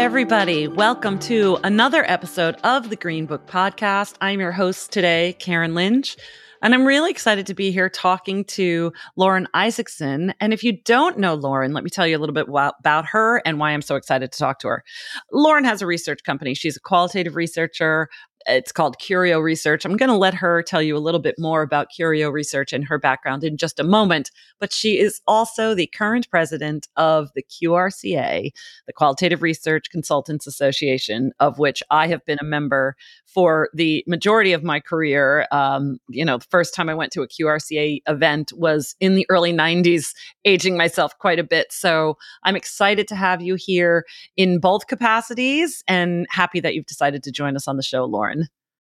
Everybody. Welcome to another episode of the Greenbook Podcast. I'm your host today, Karen Lynch. And I'm really excited to be here talking to Lauren Isaacson. And if you don't know Lauren, let me tell you a little bit about her and why I'm so excited to talk to her. Lauren has a research company. She's a qualitative researcher, it's called Curio Research. I'm going to let her tell you a little bit more about Curio Research and her background in just a moment. But she is also the current president of the QRCA, the Qualitative Research Consultants Association, of which I have been a member for the majority of my career. Um, you know, the first time I went to a QRCA event was in the early 90s, aging myself quite a bit. So I'm excited to have you here in both capacities and happy that you've decided to join us on the show, Lauren.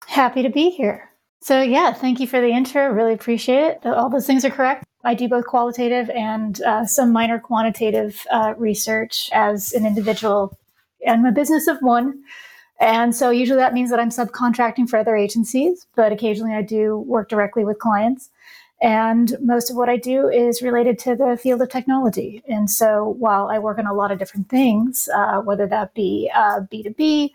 Happy to be here. So, yeah, thank you for the intro. Really appreciate it. All those things are correct. I do both qualitative and uh, some minor quantitative uh, research as an individual. I'm a business of one. And so, usually that means that I'm subcontracting for other agencies, but occasionally I do work directly with clients. And most of what I do is related to the field of technology. And so, while I work on a lot of different things, uh, whether that be B2B, uh,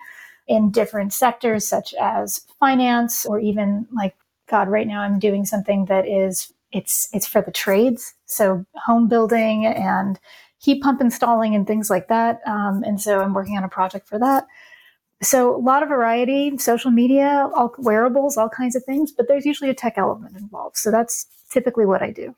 in different sectors such as finance or even like god right now i'm doing something that is it's it's for the trades. So home building and heat pump installing and things like that um, and so i'm working on a project for that. So a lot of variety social media all wearables all kinds of things but there's usually a tech element involved. So that's typically what i do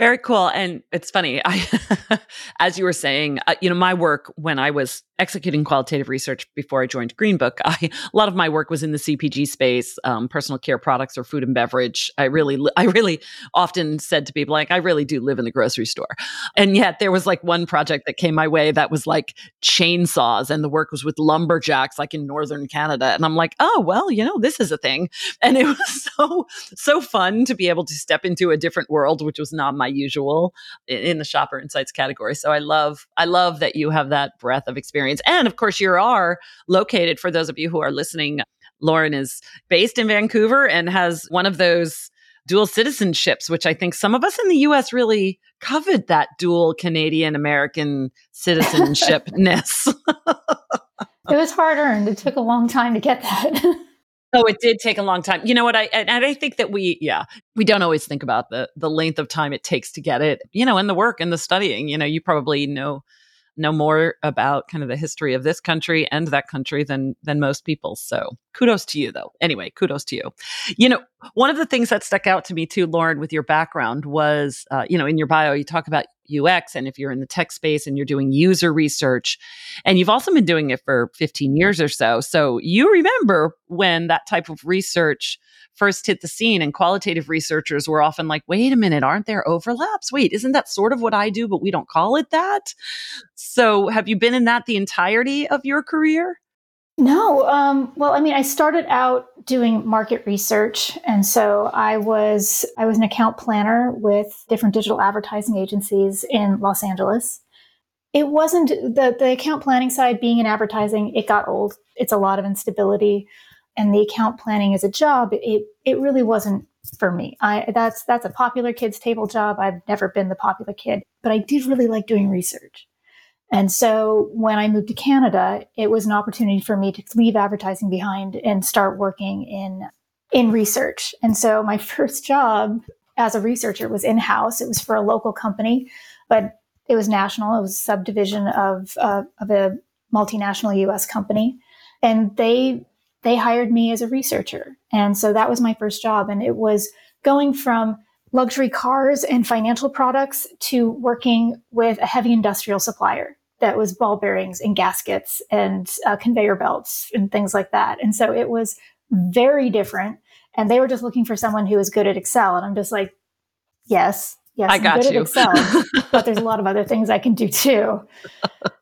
very cool. And it's funny. I, as you were saying, uh, you know, my work when I was executing qualitative research before I joined Greenbook, I, a lot of my work was in the CPG space, um, personal care products or food and beverage. I really, I really often said to people, like, I really do live in the grocery store. And yet there was like one project that came my way that was like chainsaws and the work was with lumberjacks, like in Northern Canada. And I'm like, oh, well, you know, this is a thing. And it was so, so fun to be able to step into a different world, which was not my usual in the shopper insights category. So I love, I love that you have that breadth of experience. And of course, you are located for those of you who are listening. Lauren is based in Vancouver and has one of those dual citizenships, which I think some of us in the US really covered that dual Canadian American citizenshipness. it was hard earned. It took a long time to get that. Oh, it did take a long time. You know what? I and I think that we, yeah, we don't always think about the the length of time it takes to get it. You know, in the work and the studying. You know, you probably know know more about kind of the history of this country and that country than than most people. So kudos to you, though. Anyway, kudos to you. You know, one of the things that stuck out to me too, Lauren, with your background was, uh, you know, in your bio you talk about UX and if you're in the tech space and you're doing user research and you've also been doing it for 15 years or so. So you remember when that type of research first hit the scene and qualitative researchers were often like, wait a minute, aren't there overlaps? Wait, isn't that sort of what I do, but we don't call it that? So have you been in that the entirety of your career? No. Um, well, I mean, I started out doing market research, and so I was I was an account planner with different digital advertising agencies in Los Angeles. It wasn't the the account planning side being in advertising. It got old. It's a lot of instability, and the account planning as a job, it it really wasn't for me. I that's that's a popular kids table job. I've never been the popular kid, but I did really like doing research. And so when I moved to Canada, it was an opportunity for me to leave advertising behind and start working in in research. And so my first job as a researcher was in house. It was for a local company, but it was national. It was a subdivision of uh, of a multinational U.S. company, and they they hired me as a researcher. And so that was my first job, and it was going from luxury cars and financial products to working with a heavy industrial supplier that was ball bearings and gaskets and uh, conveyor belts and things like that. And so it was very different. And they were just looking for someone who was good at Excel. And I'm just like, yes, Yes, I I'm good you. at Excel, but there's a lot of other things I can do too.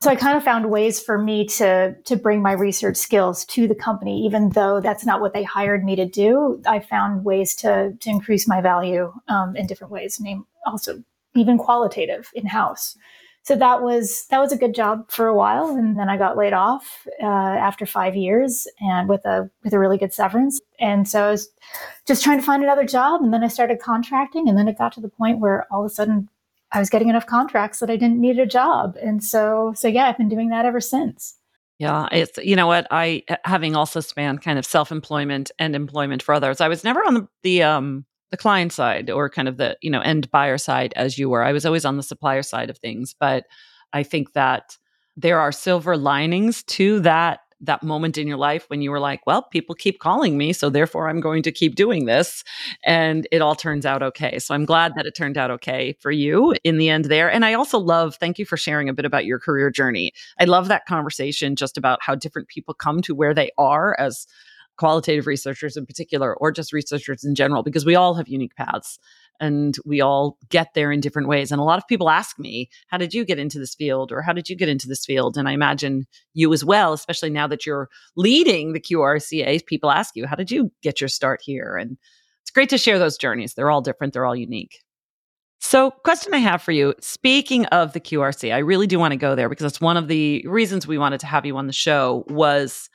So I kind of found ways for me to to bring my research skills to the company, even though that's not what they hired me to do. I found ways to to increase my value um, in different ways. Name also even qualitative in house. So that was that was a good job for a while, and then I got laid off uh, after five years, and with a with a really good severance. And so I was just trying to find another job, and then I started contracting, and then it got to the point where all of a sudden I was getting enough contracts that I didn't need a job, and so so yeah, I've been doing that ever since. Yeah, it's you know what I having also spanned kind of self employment and employment for others. I was never on the the um the client side or kind of the you know end buyer side as you were. I was always on the supplier side of things but i think that there are silver linings to that that moment in your life when you were like well people keep calling me so therefore i'm going to keep doing this and it all turns out okay. So i'm glad that it turned out okay for you in the end there. And i also love thank you for sharing a bit about your career journey. I love that conversation just about how different people come to where they are as qualitative researchers in particular, or just researchers in general, because we all have unique paths and we all get there in different ways. And a lot of people ask me, How did you get into this field? or How did you get into this field? And I imagine you as well, especially now that you're leading the QRCA, people ask you, How did you get your start here? And it's great to share those journeys. They're all different, they're all unique. So, question I have for you speaking of the QRC, I really do want to go there because that's one of the reasons we wanted to have you on the show was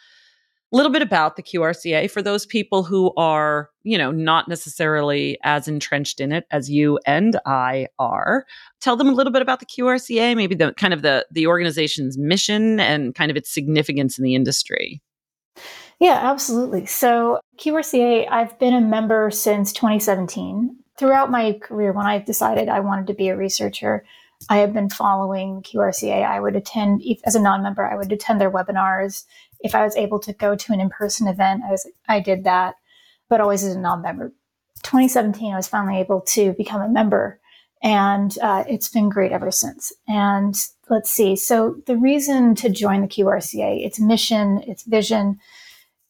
little bit about the QRCA for those people who are, you know, not necessarily as entrenched in it as you and I are. Tell them a little bit about the QRCA, maybe the kind of the the organization's mission and kind of its significance in the industry. Yeah, absolutely. So, QRCA, I've been a member since 2017. Throughout my career, when I decided I wanted to be a researcher, I have been following QRCA. I would attend, as a non member, I would attend their webinars if I was able to go to an in-person event, I was I did that, but always as a non-member. 2017, I was finally able to become a member, and uh, it's been great ever since. And let's see. So the reason to join the QRCA, its mission, its vision,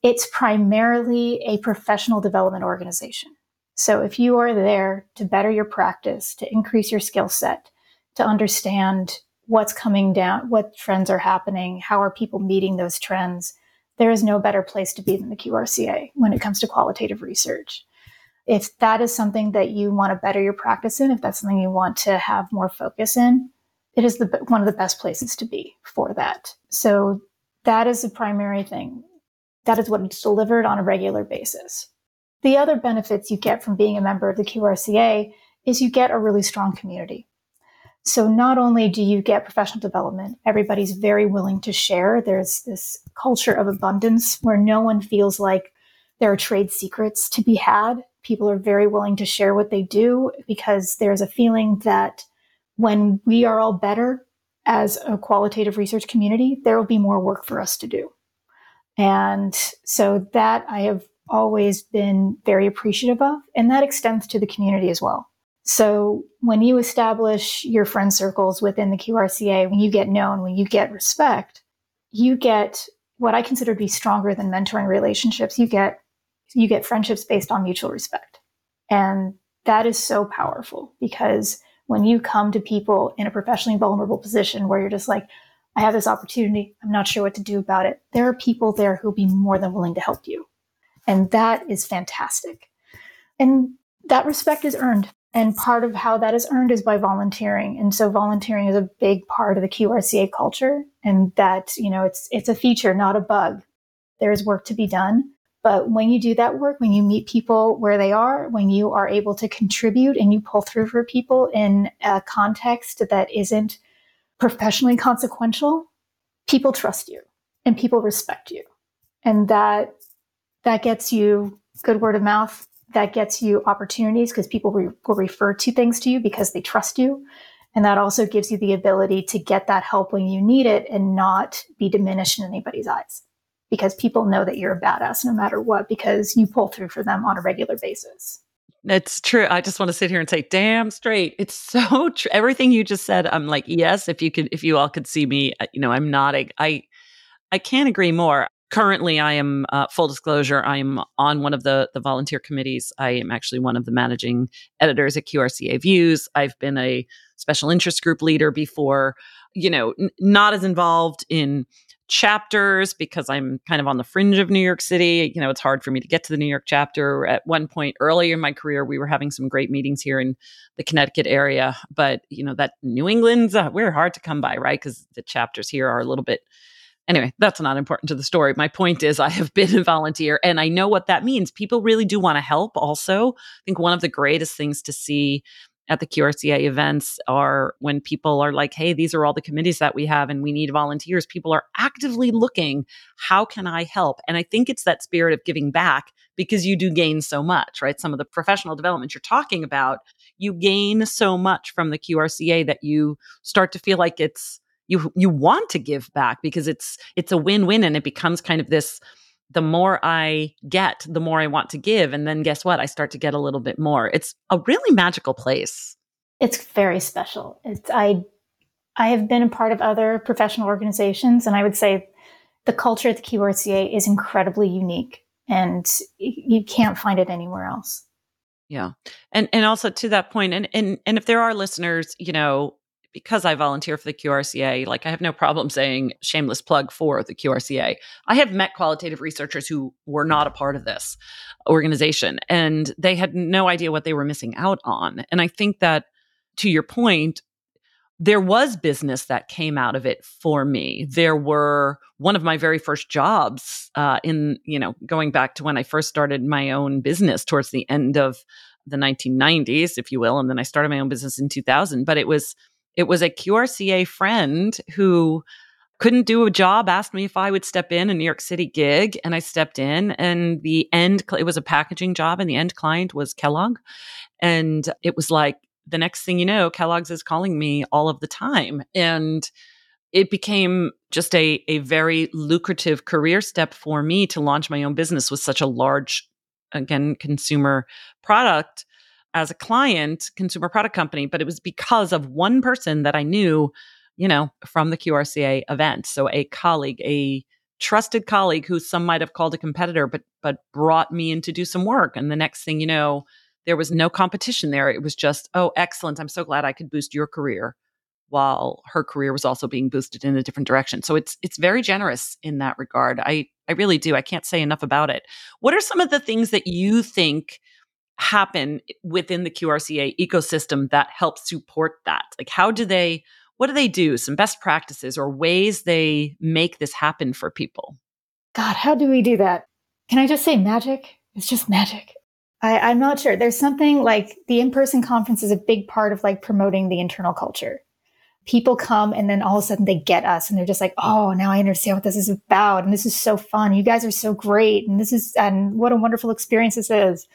it's primarily a professional development organization. So if you are there to better your practice, to increase your skill set, to understand what's coming down, what trends are happening, how are people meeting those trends. There is no better place to be than the QRCA when it comes to qualitative research. If that is something that you want to better your practice in, if that's something you want to have more focus in, it is the, one of the best places to be for that. So that is the primary thing. That is what it's delivered on a regular basis. The other benefits you get from being a member of the QRCA is you get a really strong community. So not only do you get professional development, everybody's very willing to share. There's this culture of abundance where no one feels like there are trade secrets to be had. People are very willing to share what they do because there's a feeling that when we are all better as a qualitative research community, there will be more work for us to do. And so that I have always been very appreciative of, and that extends to the community as well. So when you establish your friend circles within the QRCA, when you get known, when you get respect, you get what I consider to be stronger than mentoring relationships. You get you get friendships based on mutual respect. And that is so powerful because when you come to people in a professionally vulnerable position where you're just like, I have this opportunity, I'm not sure what to do about it, there are people there who'll be more than willing to help you. And that is fantastic. And that respect is earned and part of how that is earned is by volunteering. And so volunteering is a big part of the QRCA culture. And that, you know, it's it's a feature, not a bug. There is work to be done. But when you do that work, when you meet people where they are, when you are able to contribute and you pull through for people in a context that isn't professionally consequential, people trust you and people respect you. And that that gets you good word of mouth that gets you opportunities because people re- will refer to things to you because they trust you. And that also gives you the ability to get that help when you need it and not be diminished in anybody's eyes because people know that you're a badass no matter what because you pull through for them on a regular basis. It's true. I just want to sit here and say, damn straight. It's so true. Everything you just said, I'm like, yes, if you could, if you all could see me, uh, you know, I'm nodding. I, I can't agree more currently i am uh, full disclosure i am on one of the the volunteer committees. I am actually one of the managing editors at qrca views. I've been a special interest group leader before. You know n- not as involved in chapters because i'm kind of on the fringe of new york city. You know it's hard for me to get to the new york chapter. At one point earlier in my career we were having some great meetings here in the connecticut area but you know that new england's uh, we're hard to come by right? Because the chapters here are a little bit Anyway, that's not important to the story. My point is, I have been a volunteer and I know what that means. People really do want to help, also. I think one of the greatest things to see at the QRCA events are when people are like, hey, these are all the committees that we have and we need volunteers. People are actively looking, how can I help? And I think it's that spirit of giving back because you do gain so much, right? Some of the professional development you're talking about, you gain so much from the QRCA that you start to feel like it's you you want to give back because it's it's a win-win and it becomes kind of this the more I get, the more I want to give. And then guess what? I start to get a little bit more. It's a really magical place. It's very special. It's I I have been a part of other professional organizations, and I would say the culture at the QRCA is incredibly unique, and you can't find it anywhere else. Yeah, and and also to that point, and and and if there are listeners, you know, because I volunteer for the QRCA, like I have no problem saying shameless plug for the QRCA. I have met qualitative researchers who were not a part of this organization and they had no idea what they were missing out on. And I think that to your point, there was business that came out of it for me. There were one of my very first jobs uh, in, you know, going back to when I first started my own business towards the end of the 1990s, if you will. And then I started my own business in 2000. But it was it was a QRCA friend who couldn't do a job, asked me if I would step in a New York City gig, and I stepped in. And the end, it was a packaging job, and the end client was Kellogg. And it was like the next thing you know, Kellogg's is calling me all of the time. And it became just a, a very lucrative career step for me to launch my own business with such a large, again, consumer product as a client, consumer product company, but it was because of one person that I knew, you know, from the QRCA event. So a colleague, a trusted colleague who some might have called a competitor, but but brought me in to do some work. And the next thing you know, there was no competition there. It was just, oh, excellent. I'm so glad I could boost your career while her career was also being boosted in a different direction. So it's it's very generous in that regard. I I really do. I can't say enough about it. What are some of the things that you think happen within the QRCA ecosystem that help support that? Like, how do they, what do they do? Some best practices or ways they make this happen for people? God, how do we do that? Can I just say magic? It's just magic. I, am not sure. There's something like the in person conference is a big part of like promoting the internal culture. People come and then all of a sudden they get us and they're just like, oh, now I understand what this is about. And this is so fun. You guys are so great. And this is, and what a wonderful experience this is.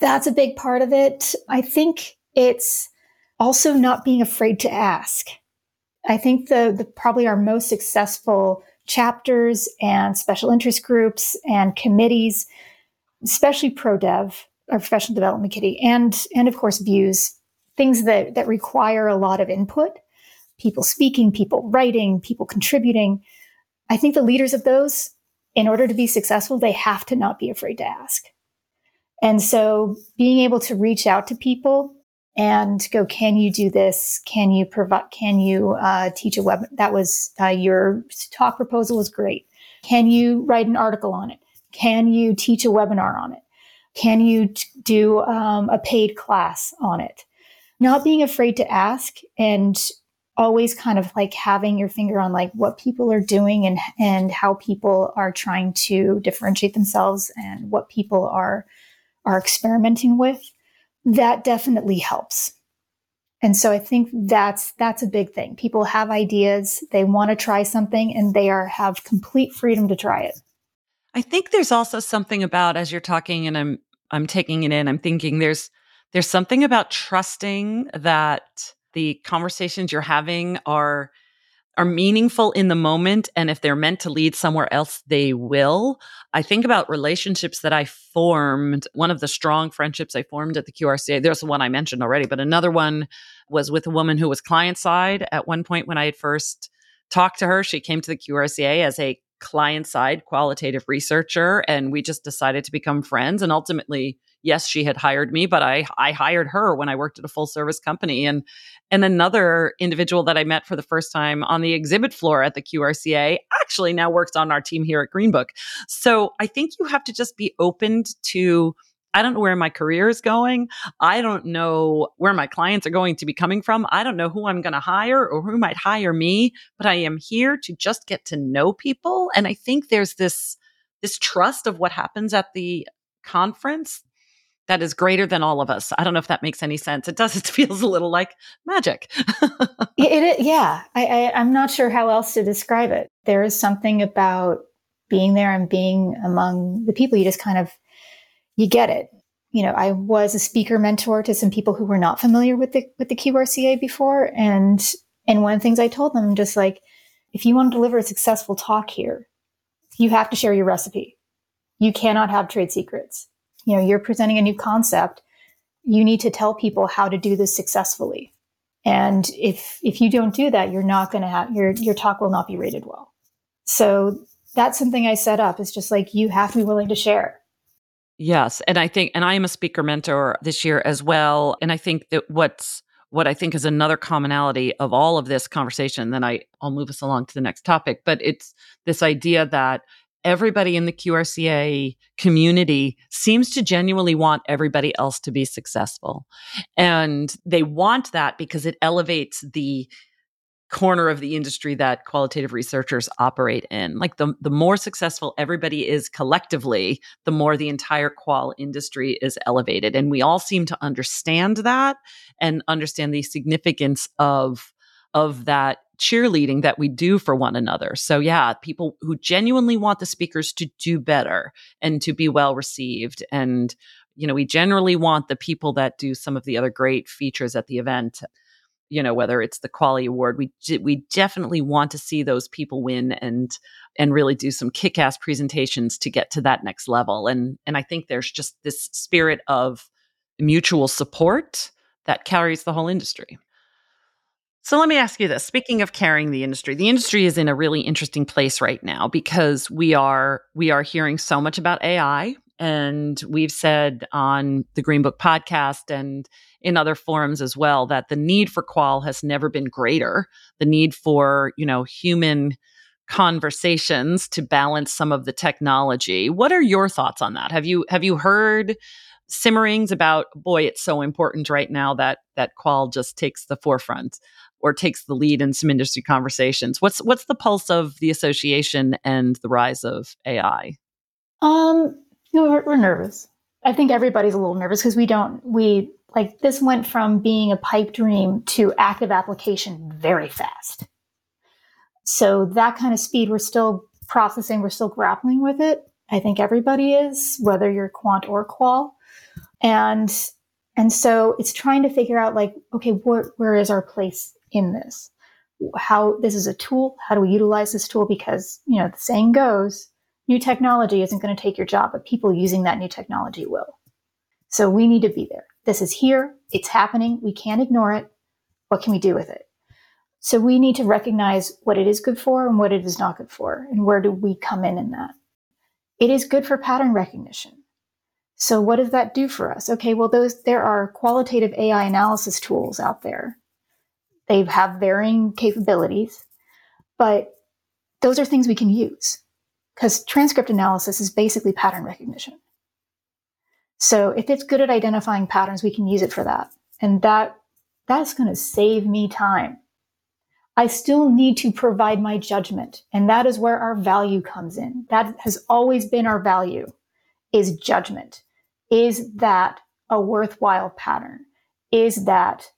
That's a big part of it. I think it's also not being afraid to ask. I think the, the probably our most successful chapters and special interest groups and committees, especially pro dev or professional development kitty and and of course views, things that that require a lot of input, people speaking, people writing, people contributing. I think the leaders of those, in order to be successful, they have to not be afraid to ask. And so being able to reach out to people and go, can you do this? Can you provide, can you uh, teach a web? That was uh, your talk proposal was great. Can you write an article on it? Can you teach a webinar on it? Can you t- do um, a paid class on it? Not being afraid to ask and always kind of like having your finger on like what people are doing and and how people are trying to differentiate themselves and what people are are experimenting with, that definitely helps. And so I think that's that's a big thing. People have ideas, they want to try something and they are have complete freedom to try it. I think there's also something about as you're talking and I'm I'm taking it in, I'm thinking there's there's something about trusting that the conversations you're having are are meaningful in the moment and if they're meant to lead somewhere else they will. I think about relationships that i formed one of the strong friendships i formed at the qrca there's the one i mentioned already but another one was with a woman who was client side at one point when i had first talked to her. She came to the qrca as a client side qualitative researcher and we just decided to become friends and ultimately yes she had hired me but i i hired her when i worked at a full service company and and another individual that i met for the first time on the exhibit floor at the qrca actually now works on our team here at greenbook so i think you have to just be open to I don't know where my career is going. I don't know where my clients are going to be coming from. I don't know who I'm going to hire or who might hire me, but I am here to just get to know people. And I think there's this, this trust of what happens at the conference that is greater than all of us. I don't know if that makes any sense. It does. It feels a little like magic. it, it, yeah. I, I, I'm not sure how else to describe it. There is something about being there and being among the people you just kind of you get it. You know, I was a speaker mentor to some people who were not familiar with the with the QRCA before, and and one of the things I told them just like, if you want to deliver a successful talk here, you have to share your recipe. You cannot have trade secrets. You know, you're presenting a new concept. You need to tell people how to do this successfully. And if if you don't do that, you're not going to have your your talk will not be rated well. So that's something I set up. It's just like you have to be willing to share. Yes. And I think, and I am a speaker mentor this year as well. And I think that what's, what I think is another commonality of all of this conversation, then I, I'll move us along to the next topic, but it's this idea that everybody in the QRCA community seems to genuinely want everybody else to be successful. And they want that because it elevates the corner of the industry that qualitative researchers operate in. Like the, the more successful everybody is collectively, the more the entire qual industry is elevated. And we all seem to understand that and understand the significance of, of that cheerleading that we do for one another. So yeah, people who genuinely want the speakers to do better and to be well received. And you know, we generally want the people that do some of the other great features at the event you know whether it's the Qually award we we definitely want to see those people win and and really do some kick-ass presentations to get to that next level. And and i think there's just this spirit of mutual support that carries the whole industry so let me ask you this speaking of carrying the industry the industry is in a really interesting place right now because we are we are hearing so much about ai and we've said on the greenbook podcast and in other forums as well that the need for qual has never been greater. The need for, you know, human conversations to balance some of the technology. What are your thoughts on that? Have you have you heard simmerings about boy it's so important right now that that qual just takes the forefront or takes the lead in some industry conversations. What's what's the pulse of the association and the rise of AI? Um, you know, we're, we're nervous. I think everybody's a little nervous because we don't we like this went from being a pipe dream to active application very fast. So that kind of speed, we're still processing, we're still grappling with it. I think everybody is, whether you're quant or qual. And and so it's trying to figure out like, okay, where, where is our place in this? How this is a tool, how do we utilize this tool? Because, you know, the saying goes, new technology isn't going to take your job, but people using that new technology will. So we need to be there. This is here, it's happening, we can't ignore it. What can we do with it? So we need to recognize what it is good for and what it is not good for, and where do we come in in that? It is good for pattern recognition. So what does that do for us? Okay, well those there are qualitative AI analysis tools out there. They have varying capabilities, but those are things we can use because transcript analysis is basically pattern recognition. So if it's good at identifying patterns, we can use it for that. And that that's going to save me time. I still need to provide my judgment, and that is where our value comes in. That has always been our value is judgment. Is that a worthwhile pattern? Is that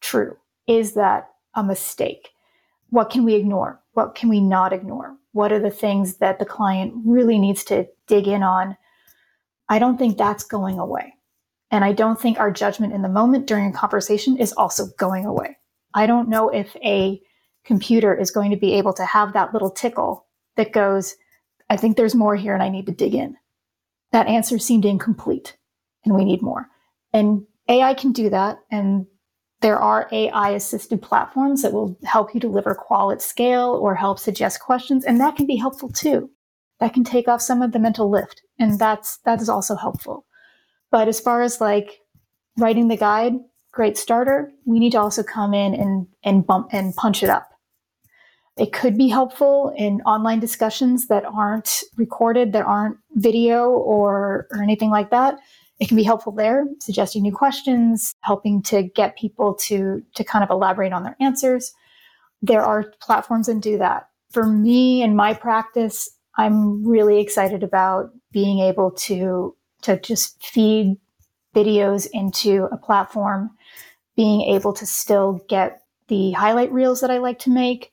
true? Is that a mistake? What can we ignore? What can we not ignore? What are the things that the client really needs to dig in on I don't think that's going away. And I don't think our judgment in the moment during a conversation is also going away. I don't know if a computer is going to be able to have that little tickle that goes, I think there's more here and I need to dig in. That answer seemed incomplete and we need more. And AI can do that. And There are AI assisted platforms that will help you deliver qual at scale or help suggest questions, and that can be helpful too. That can take off some of the mental lift, and that's that is also helpful. But as far as like writing the guide, great starter. We need to also come in and and bump and punch it up. It could be helpful in online discussions that aren't recorded, that aren't video or, or anything like that it can be helpful there, suggesting new questions, helping to get people to, to kind of elaborate on their answers. There are platforms that do that. For me and my practice, I'm really excited about being able to, to just feed videos into a platform, being able to still get the highlight reels that I like to make,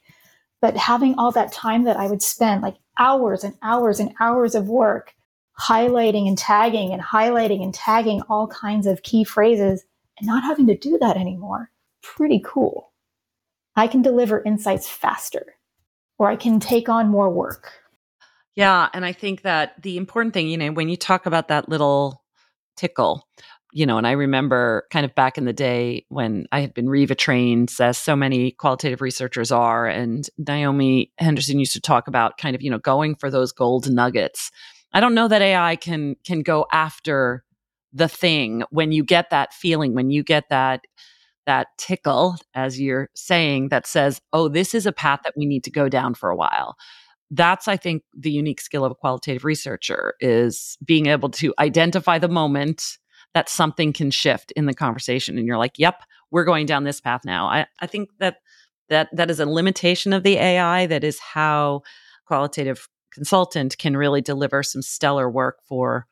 but having all that time that I would spend, like hours and hours and hours of work highlighting and tagging and highlighting and tagging all kinds of key phrases and not having to do that anymore. Pretty cool. I can deliver insights faster or I can take on more work. Yeah. And I think that the important thing, you know, when you talk about that little tickle, you know, and I remember kind of back in the day when I had been Riva trained, as so many qualitative researchers are, and Naomi Henderson used to talk about kind of, you know, going for those gold nuggets I don't know that AI can can go after the thing when you get that feeling, when you get that that tickle, as you're saying, that says, "Oh, this is a path that we need to go down for a while." That's, I think, the unique skill of a qualitative researcher is being able to identify the moment that something can shift in the conversation, and you're like, "Yep, we're going down this path now." I, I think that that that is a limitation of the AI. That is how qualitative consultant can really deliver some stellar work for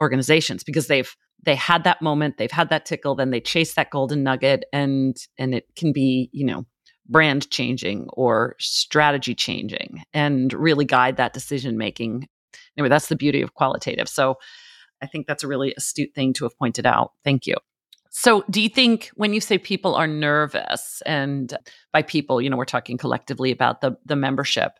organizations because they've they had that moment they've had that tickle then they chase that golden nugget and and it can be you know brand changing or strategy changing and really guide that decision making. Anyway that's the beauty of qualitative. So i think that's a really astute thing to have pointed out. Thank you. So do you think when you say people are nervous and by people you know we're talking collectively about the the membership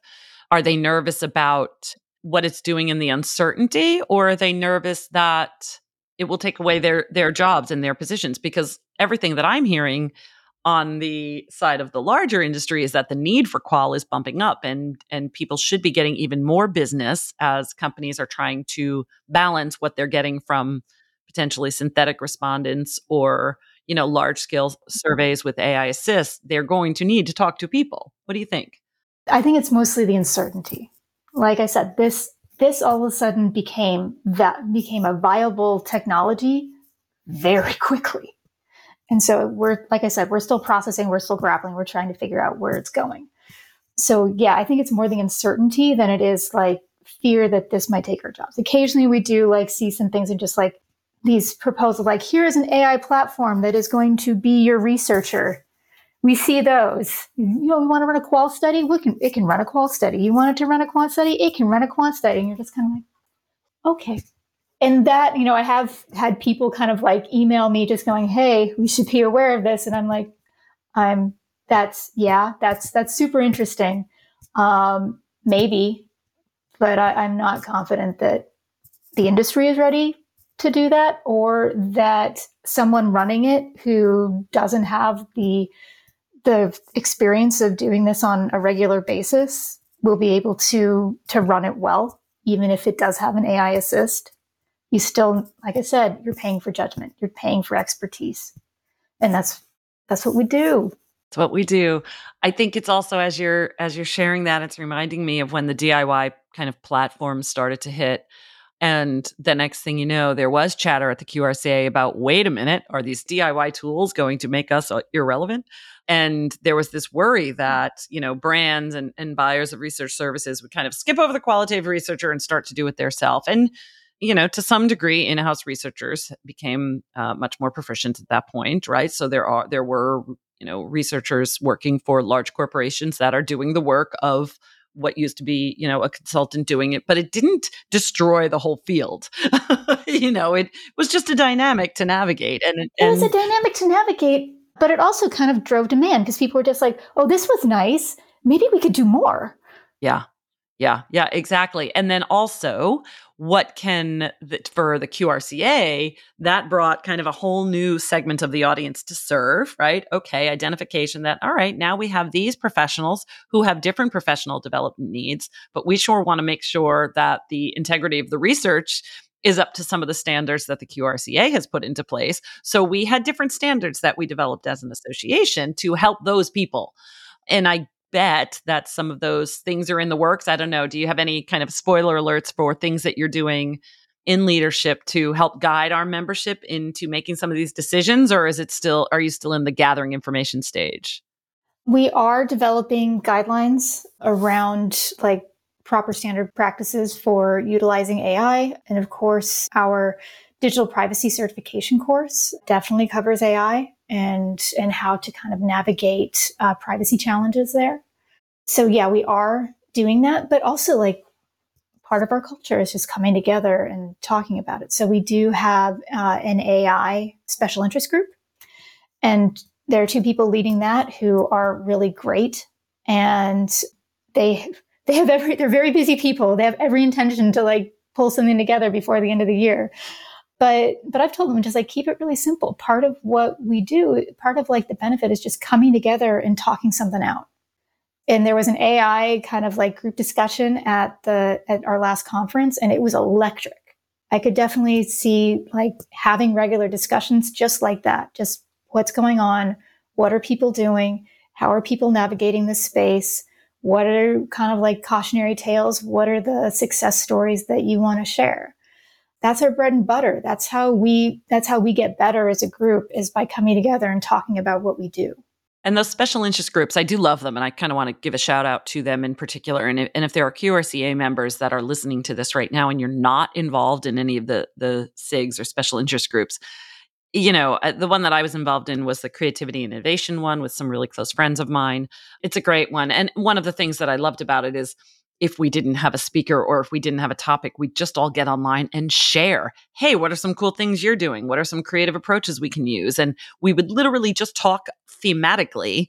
are they nervous about what it's doing in the uncertainty, or are they nervous that it will take away their their jobs and their positions? Because everything that I'm hearing on the side of the larger industry is that the need for qual is bumping up and and people should be getting even more business as companies are trying to balance what they're getting from potentially synthetic respondents or you know large scale mm-hmm. surveys with AI assist they're going to need to talk to people. What do you think I think it's mostly the uncertainty. Like I said, this this all of a sudden became that became a viable technology very quickly. And so we're like I said, we're still processing, we're still grappling, we're trying to figure out where it's going. So yeah, I think it's more the uncertainty than it is like fear that this might take our jobs. Occasionally we do like see some things and just like these proposals like here is an AI platform that is going to be your researcher we see those. You know, we want to run a qual study. We can. It can run a qual study. You want it to run a quant study. It can run a quant study. And you're just kind of like, okay. And that, you know, I have had people kind of like email me just going, "Hey, we should be aware of this." And I'm like, I'm. That's yeah. That's that's super interesting. Um, maybe, but I, I'm not confident that the industry is ready to do that, or that someone running it who doesn't have the the experience of doing this on a regular basis will be able to to run it well even if it does have an ai assist. You still like i said you're paying for judgment. You're paying for expertise. And that's that's what we do. It's what we do. I think it's also as you're as you're sharing that it's reminding me of when the diy kind of platforms started to hit and the next thing you know, there was chatter at the QRCA about wait a minute, are these DIY tools going to make us uh, irrelevant? And there was this worry that, you know, brands and, and buyers of research services would kind of skip over the qualitative researcher and start to do it themselves. And, you know, to some degree, in-house researchers became uh, much more proficient at that point, right? So there are there were, you know, researchers working for large corporations that are doing the work of what used to be, you know, a consultant doing it, but it didn't destroy the whole field. you know, it was just a dynamic to navigate. And, and it was a dynamic to navigate, but it also kind of drove demand because people were just like, oh, this was nice. Maybe we could do more. Yeah. Yeah, yeah, exactly. And then also, what can the, for the QRCA that brought kind of a whole new segment of the audience to serve, right? Okay, identification that all right, now we have these professionals who have different professional development needs, but we sure want to make sure that the integrity of the research is up to some of the standards that the QRCA has put into place. So we had different standards that we developed as an association to help those people. And I bet that some of those things are in the works. I don't know. Do you have any kind of spoiler alerts for things that you're doing in leadership to help guide our membership into making some of these decisions or is it still are you still in the gathering information stage? We are developing guidelines around like proper standard practices for utilizing AI and of course our digital privacy certification course definitely covers AI and and how to kind of navigate uh, privacy challenges there. So yeah, we are doing that, but also like part of our culture is just coming together and talking about it. So we do have uh, an AI special interest group, and there are two people leading that who are really great, and they they have every they're very busy people. They have every intention to like pull something together before the end of the year but but i've told them just like keep it really simple. Part of what we do part of like the benefit is just coming together and talking something out. And there was an ai kind of like group discussion at the at our last conference and it was electric. I could definitely see like having regular discussions just like that just what's going on what are people doing how are people navigating this space what are kind of like cautionary tales what are the success stories that you want to share that's our bread and butter. That's how we that's how we get better as a group is by coming together and talking about what we do. And those special interest groups, I do love them, and I kind of want to give a shout out to them in particular. And if, and if there are QRCA members that are listening to this right now, and you're not involved in any of the the SIGs or special interest groups, you know, uh, the one that I was involved in was the creativity and innovation one with some really close friends of mine. It's a great one, and one of the things that I loved about it is if we didn't have a speaker or if we didn't have a topic, we'd just all get online and share. Hey, what are some cool things you're doing? What are some creative approaches we can use? And we would literally just talk thematically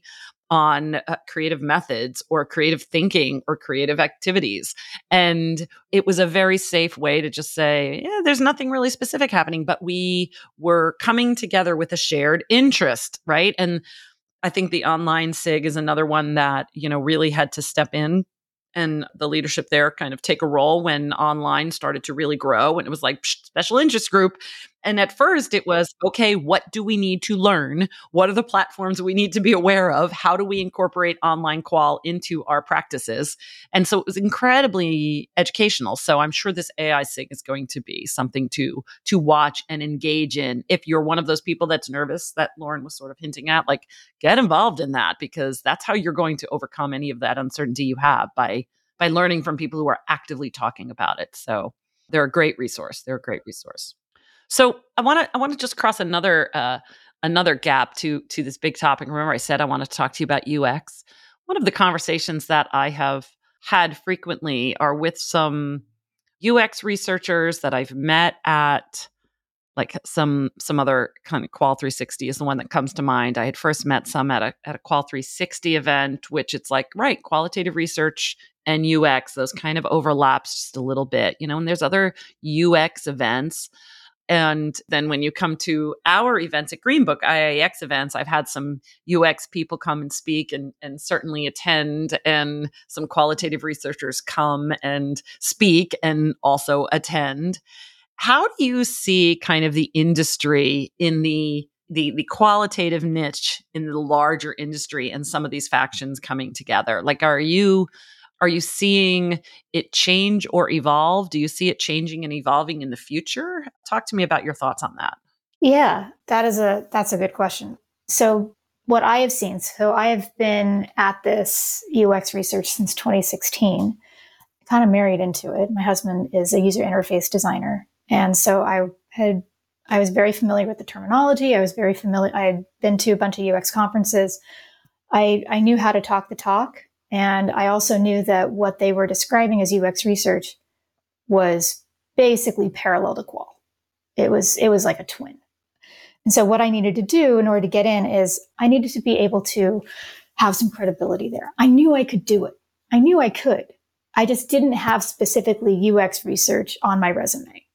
on uh, creative methods or creative thinking or creative activities. And it was a very safe way to just say, yeah, there's nothing really specific happening, but we were coming together with a shared interest, right? And I think the online SIG is another one that, you know, really had to step in and the leadership there kind of take a role when online started to really grow and it was like special interest group and at first it was okay what do we need to learn? What are the platforms we need to be aware of? How do we incorporate online qual into our practices? And so it was incredibly educational. So i'm sure this ai sig is going to be something to to watch and engage in. If you're one of those people that's nervous that lauren was sort of hinting at like get involved in that because that's how you're going to overcome any of that uncertainty you have by by learning from people who are actively talking about it. So they're a great resource. They're a great resource so I want to I want to just cross another uh, another gap to to this big topic. Remember, I said I want to talk to you about UX. One of the conversations that I have had frequently are with some UX researchers that I've met at like some some other kind of qual 360 is the one that comes to mind i had first met some at a, at a qual 360 event which it's like right qualitative research and ux those kind of overlaps just a little bit you know and there's other ux events and then when you come to our events at Greenbook, IIEX events, I've had some UX people come and speak and, and certainly attend, and some qualitative researchers come and speak and also attend. How do you see kind of the industry in the the the qualitative niche in the larger industry and some of these factions coming together? Like, are you are you seeing it change or evolve? Do you see it changing and evolving in the future? Talk to me about your thoughts on that. Yeah, that is a that's a good question. So what I have seen, so I have been at this UX research since 2016, kind of married into it. My husband is a user interface designer. And so I had I was very familiar with the terminology. I was very familiar I had been to a bunch of UX conferences. I I knew how to talk the talk and I also knew that what they were describing as UX research was basically parallel to qual. It was, it was like a twin. And so what I needed to do in order to get in is I needed to be able to have some credibility there. I knew I could do it. I knew I could. I just didn't have specifically UX research on my resume.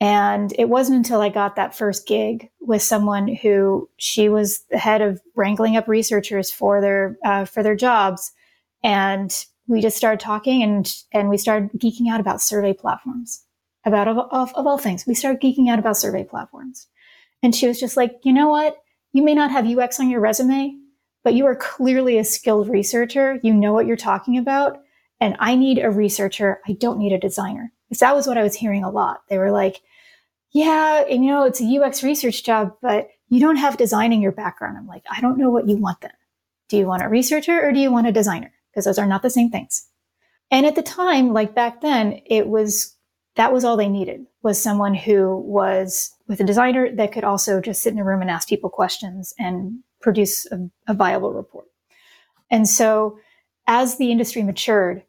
And it wasn't until I got that first gig with someone who she was the head of wrangling up researchers for their uh, for their jobs, and we just started talking and and we started geeking out about survey platforms. About of, of, of all things, we started geeking out about survey platforms, and she was just like, you know what? You may not have UX on your resume, but you are clearly a skilled researcher. You know what you're talking about, and I need a researcher. I don't need a designer. Because that was what I was hearing a lot. They were like, yeah, and you know, it's a UX research job, but you don't have design in your background. I'm like, I don't know what you want then. Do you want a researcher or do you want a designer? Because those are not the same things. And at the time, like back then, it was that was all they needed was someone who was with a designer that could also just sit in a room and ask people questions and produce a, a viable report. And so as the industry matured,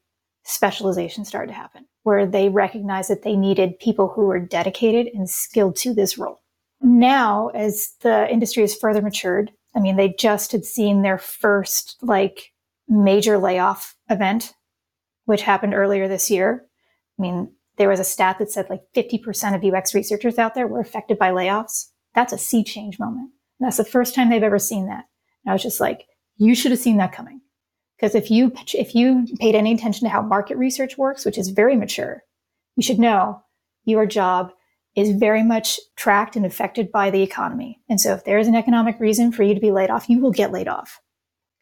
specialization started to happen where they recognized that they needed people who were dedicated and skilled to this role. Now, as the industry has further matured, I mean, they just had seen their first like major layoff event, which happened earlier this year. I mean, there was a stat that said like 50% of UX researchers out there were affected by layoffs. That's a sea change moment. And that's the first time they've ever seen that. And I was just like, you should have seen that coming. Because if you if you paid any attention to how market research works, which is very mature, you should know your job is very much tracked and affected by the economy. And so if there is an economic reason for you to be laid off, you will get laid off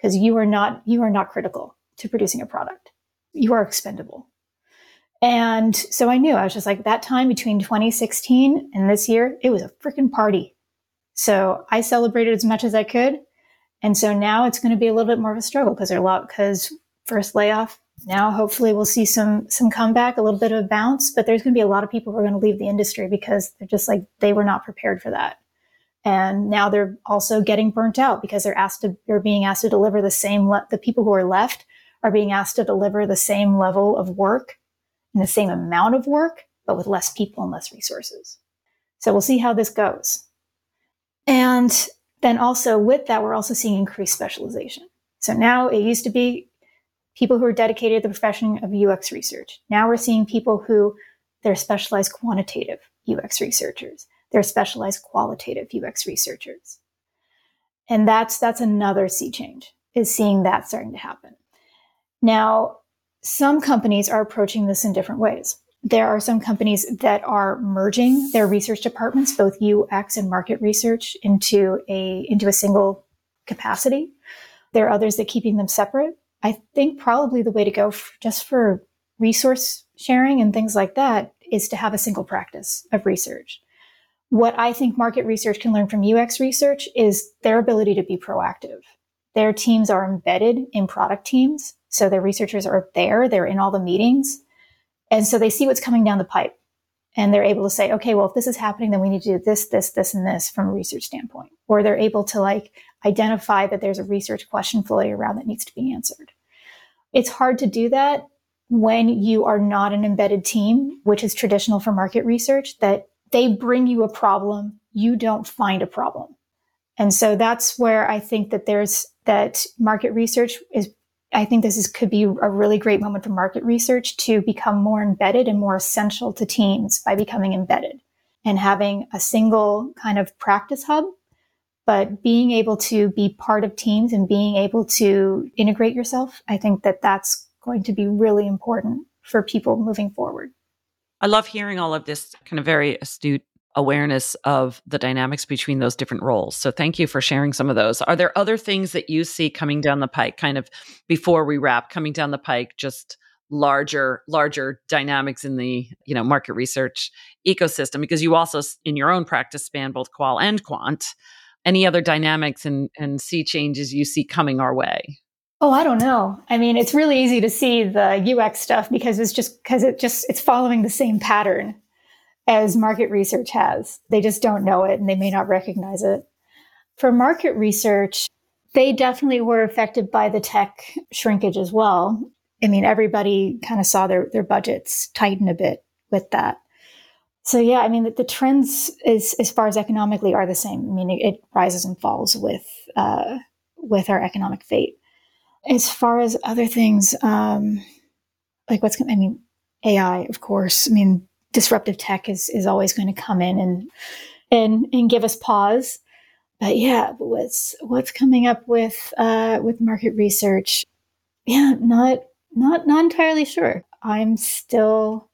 because you are not you are not critical to producing a product. You are expendable. And so I knew I was just like that time between 2016 and this year, it was a freaking party. So I celebrated as much as I could and so now it's going to be a little bit more of a struggle because there are a lot because first layoff. Now hopefully we'll see some some comeback, a little bit of a bounce, but there's going to be a lot of people who are going to leave the industry because they're just like they were not prepared for that. And now they're also getting burnt out because they're asked to they're being asked to deliver the same le- the people who are left are being asked to deliver the same level of work and the same amount of work, but with less people and less resources. So we'll see how this goes. And then also with that, we're also seeing increased specialization. So now it used to be people who are dedicated to the profession of UX research. Now we're seeing people who they're specialized quantitative UX researchers. They're specialized qualitative UX researchers. And that's that's another sea change is seeing that starting to happen. Now, some companies are approaching this in different ways. There are some companies that are merging their research departments, both UX and market research, into a into a single capacity. There are others that keeping them separate. I think probably the way to go f- just for resource sharing and things like that is to have a single practice of research. What I think market research can learn from UX research is their ability to be proactive. Their teams are embedded in product teams. So their researchers are there, they're in all the meetings. And so they see what's coming down the pipe and they're able to say, okay, well, if this is happening, then we need to do this, this, this, and this from a research standpoint. Or they're able to like identify that there's a research question floating around that needs to be answered. It's hard to do that when you are not an embedded team, which is traditional for market research, that they bring you a problem, you don't find a problem. And so that's where I think that there's that market research is I think this is, could be a really great moment for market research to become more embedded and more essential to teams by becoming embedded and having a single kind of practice hub, but being able to be part of teams and being able to integrate yourself. I think that that's going to be really important for people moving forward. I love hearing all of this kind of very astute awareness of the dynamics between those different roles. So thank you for sharing some of those. Are there other things that you see coming down the pike kind of before we wrap coming down the pike just larger larger dynamics in the, you know, market research ecosystem because you also in your own practice span both qual and quant. Any other dynamics and and sea changes you see coming our way? Oh, I don't know. I mean, it's really easy to see the UX stuff because it's just because it just it's following the same pattern as market research has. They just don't know it and they may not recognize it. For market research, they definitely were affected by the tech shrinkage as well. I mean, everybody kind of saw their, their budgets tighten a bit with that. So yeah, I mean, the, the trends as, as far as economically are the same. I mean, it, it rises and falls with, uh, with our economic fate. As far as other things, um, like what's going I mean, AI, of course. I mean, disruptive tech is is always going to come in and and and give us pause. But yeah, what's what's coming up with uh, with market research? Yeah, not not not entirely sure. I'm still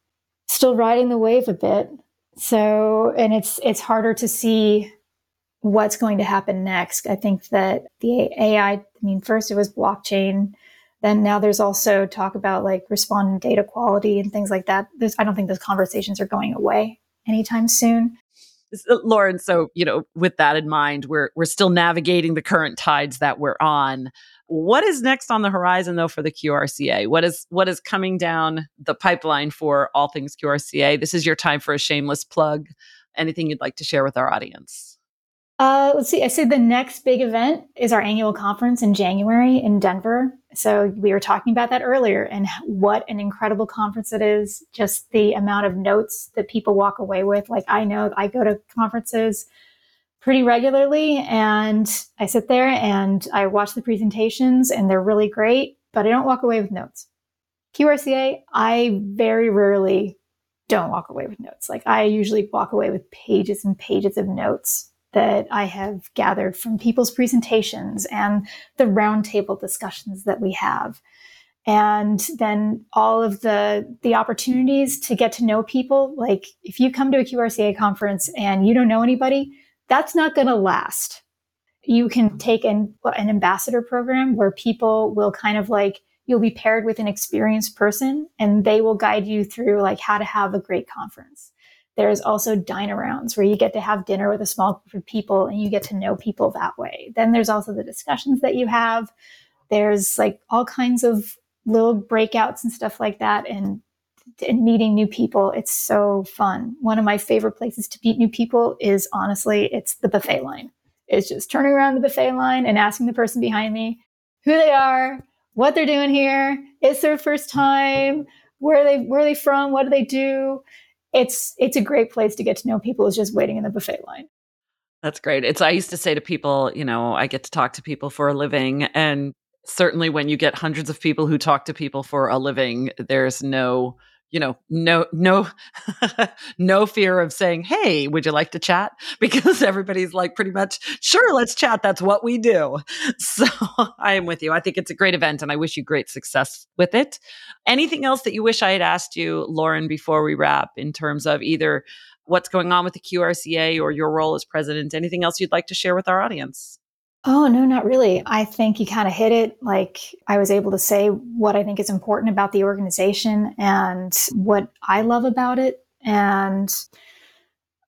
still riding the wave a bit. So, and it's it's harder to see what's going to happen next. I think that the AI, I mean, first it was blockchain, then now there's also talk about like respondent data quality and things like that. There's, I don't think those conversations are going away anytime soon. Uh, Lauren, so you know, with that in mind, we're we're still navigating the current tides that we're on. What is next on the horizon though for the QRCA? What is what is coming down the pipeline for all things QRCA? This is your time for a shameless plug. Anything you'd like to share with our audience? Uh, let's see. I said the next big event is our annual conference in January in Denver. So we were talking about that earlier and what an incredible conference it is. Just the amount of notes that people walk away with. Like I know I go to conferences pretty regularly and I sit there and I watch the presentations and they're really great, but I don't walk away with notes. QRCA, I very rarely don't walk away with notes. Like I usually walk away with pages and pages of notes that I have gathered from people's presentations and the roundtable discussions that we have. And then all of the the opportunities to get to know people. Like if you come to a QRCA conference and you don't know anybody, that's not going to last. You can take an, an ambassador program where people will kind of like you'll be paired with an experienced person and they will guide you through like how to have a great conference. There's also dine arounds where you get to have dinner with a small group of people and you get to know people that way. Then there's also the discussions that you have. There's like all kinds of little breakouts and stuff like that and and meeting new people. It's so fun. One of my favorite places to meet new people is honestly, it's the buffet line. It's just turning around the buffet line and asking the person behind me who they are, what they're doing here, it's their first time, where they where are they from, what do they do, it's it's a great place to get to know people is just waiting in the buffet line. That's great. It's I used to say to people, you know, I get to talk to people for a living and certainly when you get hundreds of people who talk to people for a living, there's no you know no no no fear of saying hey would you like to chat? Because everybody's like pretty much sure let's chat. That's what we do. So i am with you. I think it's a great event and i wish you great success with it. Anything else that you wish i had asked you lauren before we wrap in terms of either what's going on with the qrca or your role as president? Anything else you'd like to share with our audience Oh, no, not really. I think you kind of hit it. Like, I was able to say what I think is important about the organization and what I love about it, and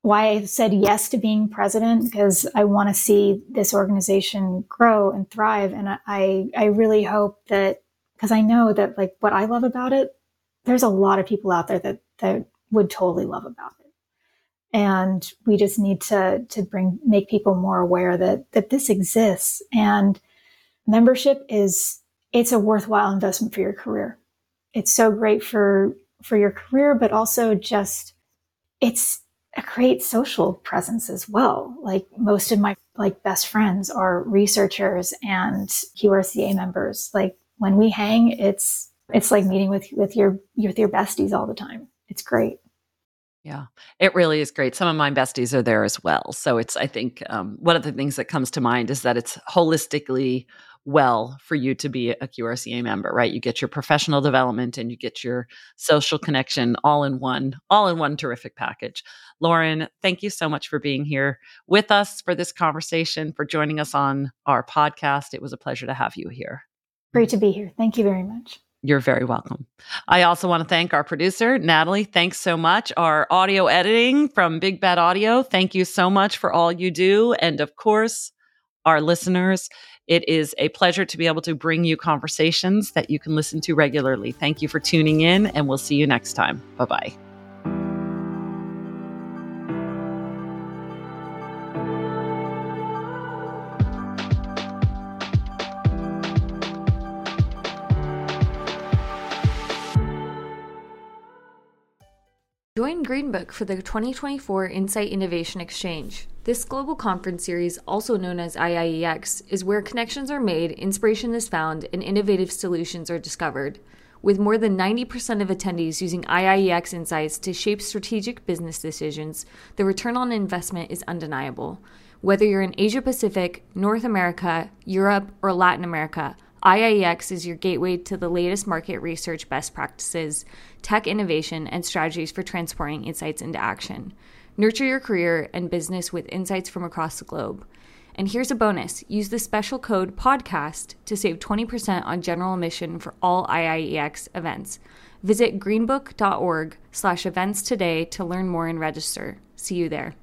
why I said yes to being president because I want to see this organization grow and thrive. And I, I really hope that because I know that like what I love about it, there's a lot of people out there that that would totally love about it and we just need to to bring make people more aware that that this exists. And membership is it's a worthwhile investment for your career. It's so great for for your career but also just it's a great social presence as well. Like most of my like best friends are researchers and qrca members. Like when we hang it's it's like meeting with with your with your besties all the time. It's great yeah, it really is great. Some of my besties are there as well. So it's, I think, um, one of the things that comes to mind is that it's holistically well for you to be a QRCA member, right? You get your professional development and you get your social connection all in one, all in one terrific package. Lauren, thank you so much for being here with us for this conversation, for joining us on our podcast. It was a pleasure to have you here. Great to be here. Thank you very much. You're very welcome. I also want to thank our producer, Natalie. Thanks so much. Our audio editing from Big Bad Audio. Thank you so much for all you do. And of course, our listeners. It is a pleasure to be able to bring you conversations that you can listen to regularly. Thank you for tuning in, and we'll see you next time. Bye bye. Join Greenbook for the 2024 Insight Innovation Exchange. This global conference series, also known as IIEX, is where connections are made, inspiration is found, and innovative solutions are discovered. With more than 90% of attendees using IIEX insights to shape strategic business decisions, the return on investment is undeniable. Whether you're in Asia Pacific, North America, Europe, or Latin America, IIEX is your gateway to the latest market research best practices, tech innovation, and strategies for transporting insights into action. Nurture your career and business with insights from across the globe. And here's a bonus use the special code PODCAST to save 20% on general admission for all IIEX events. Visit greenbook.org slash events today to learn more and register. See you there.